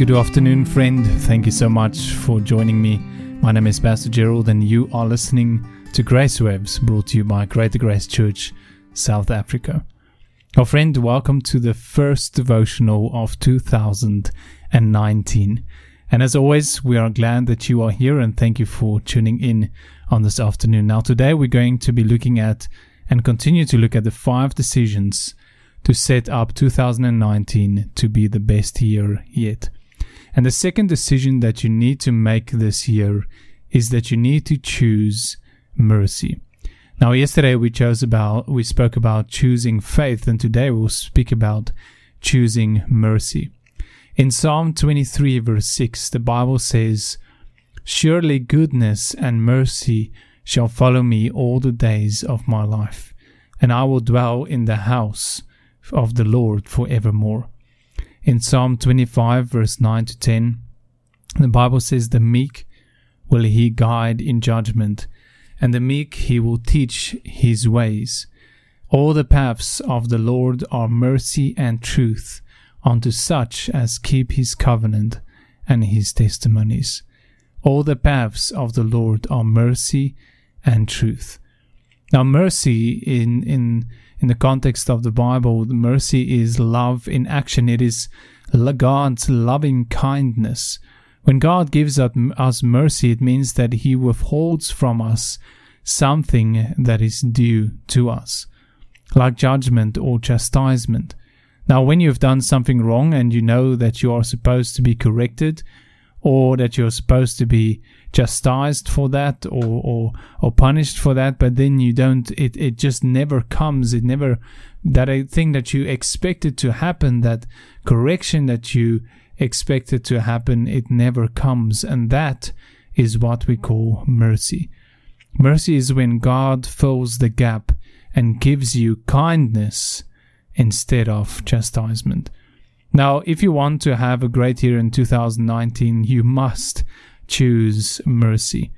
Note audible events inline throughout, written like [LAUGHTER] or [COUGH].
Good afternoon, friend. Thank you so much for joining me. My name is Pastor Gerald, and you are listening to Grace Waves, brought to you by Greater Grace Church, South Africa. Our friend, welcome to the first devotional of 2019. And as always, we are glad that you are here and thank you for tuning in on this afternoon. Now, today we're going to be looking at and continue to look at the five decisions to set up 2019 to be the best year yet. And the second decision that you need to make this year is that you need to choose mercy. Now, yesterday we chose about, we spoke about choosing faith, and today we'll speak about choosing mercy. In Psalm 23, verse 6, the Bible says, Surely goodness and mercy shall follow me all the days of my life, and I will dwell in the house of the Lord forevermore. In Psalm 25, verse 9 to 10, the Bible says, The meek will he guide in judgment, and the meek he will teach his ways. All the paths of the Lord are mercy and truth unto such as keep his covenant and his testimonies. All the paths of the Lord are mercy and truth. Now, mercy in, in in the context of the Bible, mercy is love in action. It is God's loving kindness. When God gives us mercy, it means that He withholds from us something that is due to us, like judgment or chastisement. Now, when you've done something wrong and you know that you are supposed to be corrected, or that you're supposed to be chastised for that or, or or punished for that but then you don't it, it just never comes. It never that thing that you expected to happen that correction that you expected to happen it never comes. And that is what we call mercy. Mercy is when god fills the gap and gives you kindness instead of chastisement now, if you want to have a great year in 2019, you must choose mercy.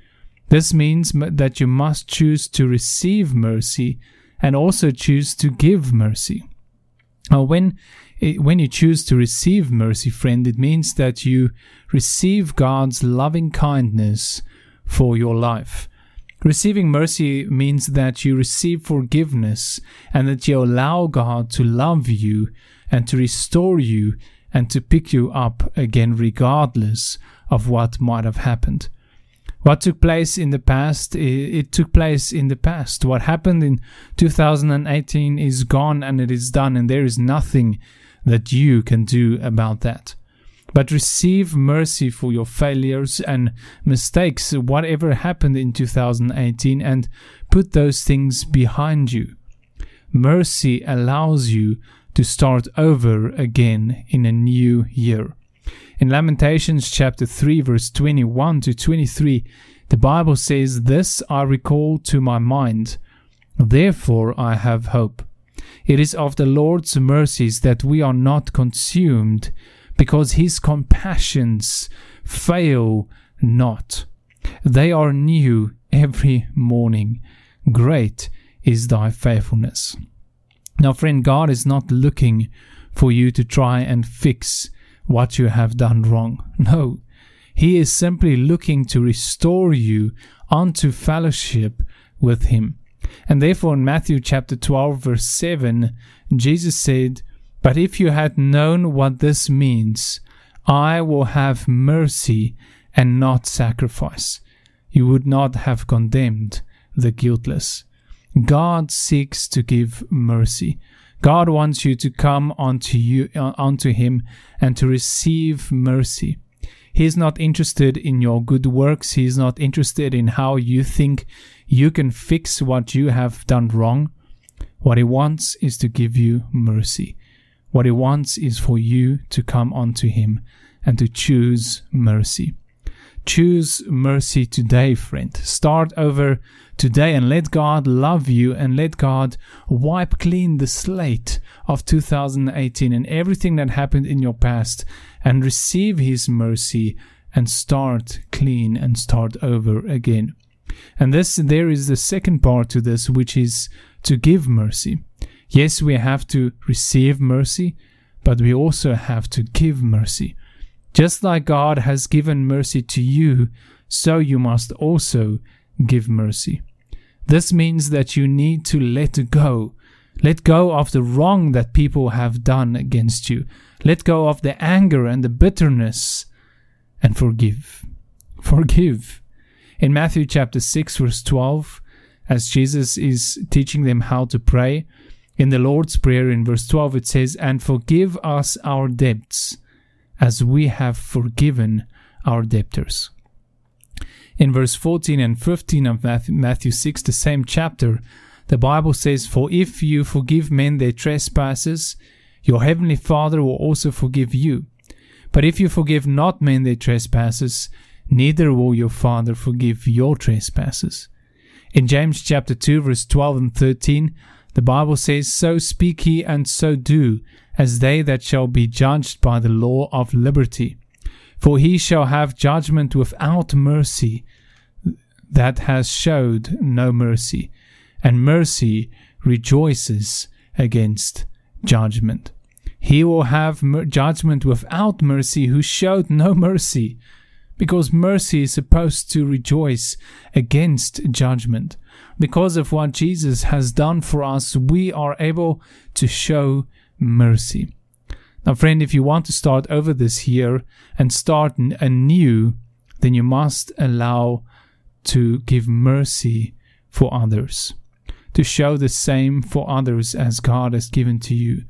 This means that you must choose to receive mercy and also choose to give mercy. Now, when when you choose to receive mercy, friend, it means that you receive God's loving kindness for your life. Receiving mercy means that you receive forgiveness and that you allow God to love you and to restore you and to pick you up again, regardless of what might have happened. What took place in the past, it took place in the past. What happened in 2018 is gone and it is done, and there is nothing that you can do about that. But receive mercy for your failures and mistakes, whatever happened in 2018, and put those things behind you. Mercy allows you to start over again in a new year. In Lamentations chapter 3 verse 21 to 23, the Bible says, This I recall to my mind, therefore I have hope. It is of the Lord's mercies that we are not consumed, because his compassions fail not. They are new every morning. Great is thy faithfulness. Now, friend, God is not looking for you to try and fix what you have done wrong. [LAUGHS] No, He is simply looking to restore you unto fellowship with Him. And therefore, in Matthew chapter 12, verse 7, Jesus said, But if you had known what this means, I will have mercy and not sacrifice, you would not have condemned the guiltless. God seeks to give mercy. God wants you to come unto you uh, unto him and to receive mercy. He is not interested in your good works. He is not interested in how you think you can fix what you have done wrong. What he wants is to give you mercy. What he wants is for you to come unto him and to choose mercy. Choose mercy today, friend. Start over today and let God love you and let God wipe clean the slate of 2018 and everything that happened in your past and receive His mercy and start clean and start over again. And this, there is the second part to this, which is to give mercy. Yes, we have to receive mercy, but we also have to give mercy. Just like God has given mercy to you, so you must also give mercy. This means that you need to let go. Let go of the wrong that people have done against you. Let go of the anger and the bitterness and forgive. Forgive. In Matthew chapter 6, verse 12, as Jesus is teaching them how to pray, in the Lord's Prayer in verse 12, it says, And forgive us our debts as we have forgiven our debtors. In verse 14 and 15 of Matthew 6, the same chapter, the Bible says, For if you forgive men their trespasses, your heavenly Father will also forgive you. But if you forgive not men their trespasses, neither will your Father forgive your trespasses. In James chapter 2, verse 12 and 13, the Bible says, So speak ye and so do, as they that shall be judged by the law of liberty. For he shall have judgment without mercy that has showed no mercy, and mercy rejoices against judgment. He will have mer- judgment without mercy who showed no mercy, because mercy is supposed to rejoice against judgment. Because of what Jesus has done for us, we are able to show mercy. Now, friend, if you want to start over this year and start anew, then you must allow to give mercy for others, to show the same for others as God has given to you.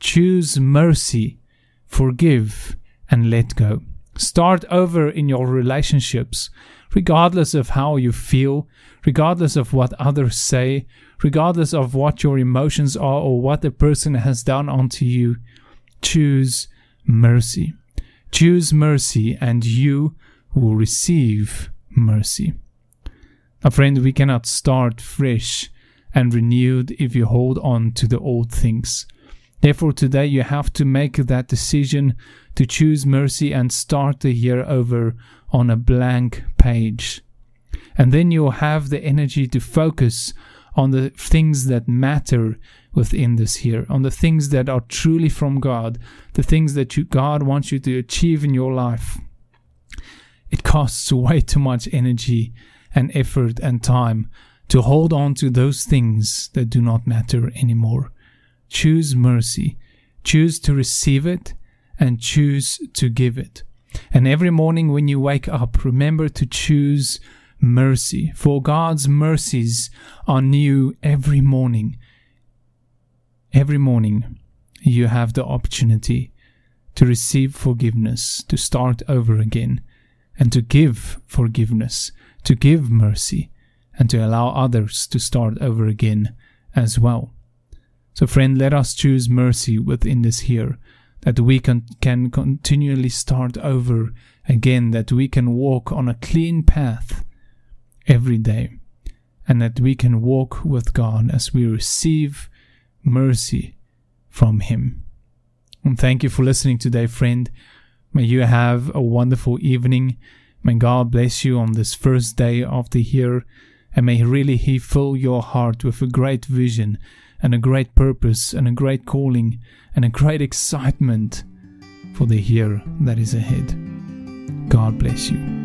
Choose mercy, forgive, and let go. Start over in your relationships, regardless of how you feel, regardless of what others say, regardless of what your emotions are or what the person has done unto you. Choose mercy. Choose mercy, and you will receive mercy. A friend, we cannot start fresh and renewed if you hold on to the old things. Therefore, today you have to make that decision to choose mercy and start the year over on a blank page. And then you'll have the energy to focus on the things that matter within this year, on the things that are truly from God, the things that you, God wants you to achieve in your life. It costs way too much energy and effort and time to hold on to those things that do not matter anymore. Choose mercy. Choose to receive it and choose to give it. And every morning when you wake up, remember to choose mercy, for God's mercies are new every morning. Every morning, you have the opportunity to receive forgiveness, to start over again, and to give forgiveness, to give mercy, and to allow others to start over again as well. So, friend, let us choose mercy within this here, that we can, can continually start over again, that we can walk on a clean path every day, and that we can walk with God as we receive mercy from Him. And thank you for listening today, friend. May you have a wonderful evening. May God bless you on this first day of the year, and may really He fill your heart with a great vision and a great purpose and a great calling and a great excitement for the year that is ahead. God bless you.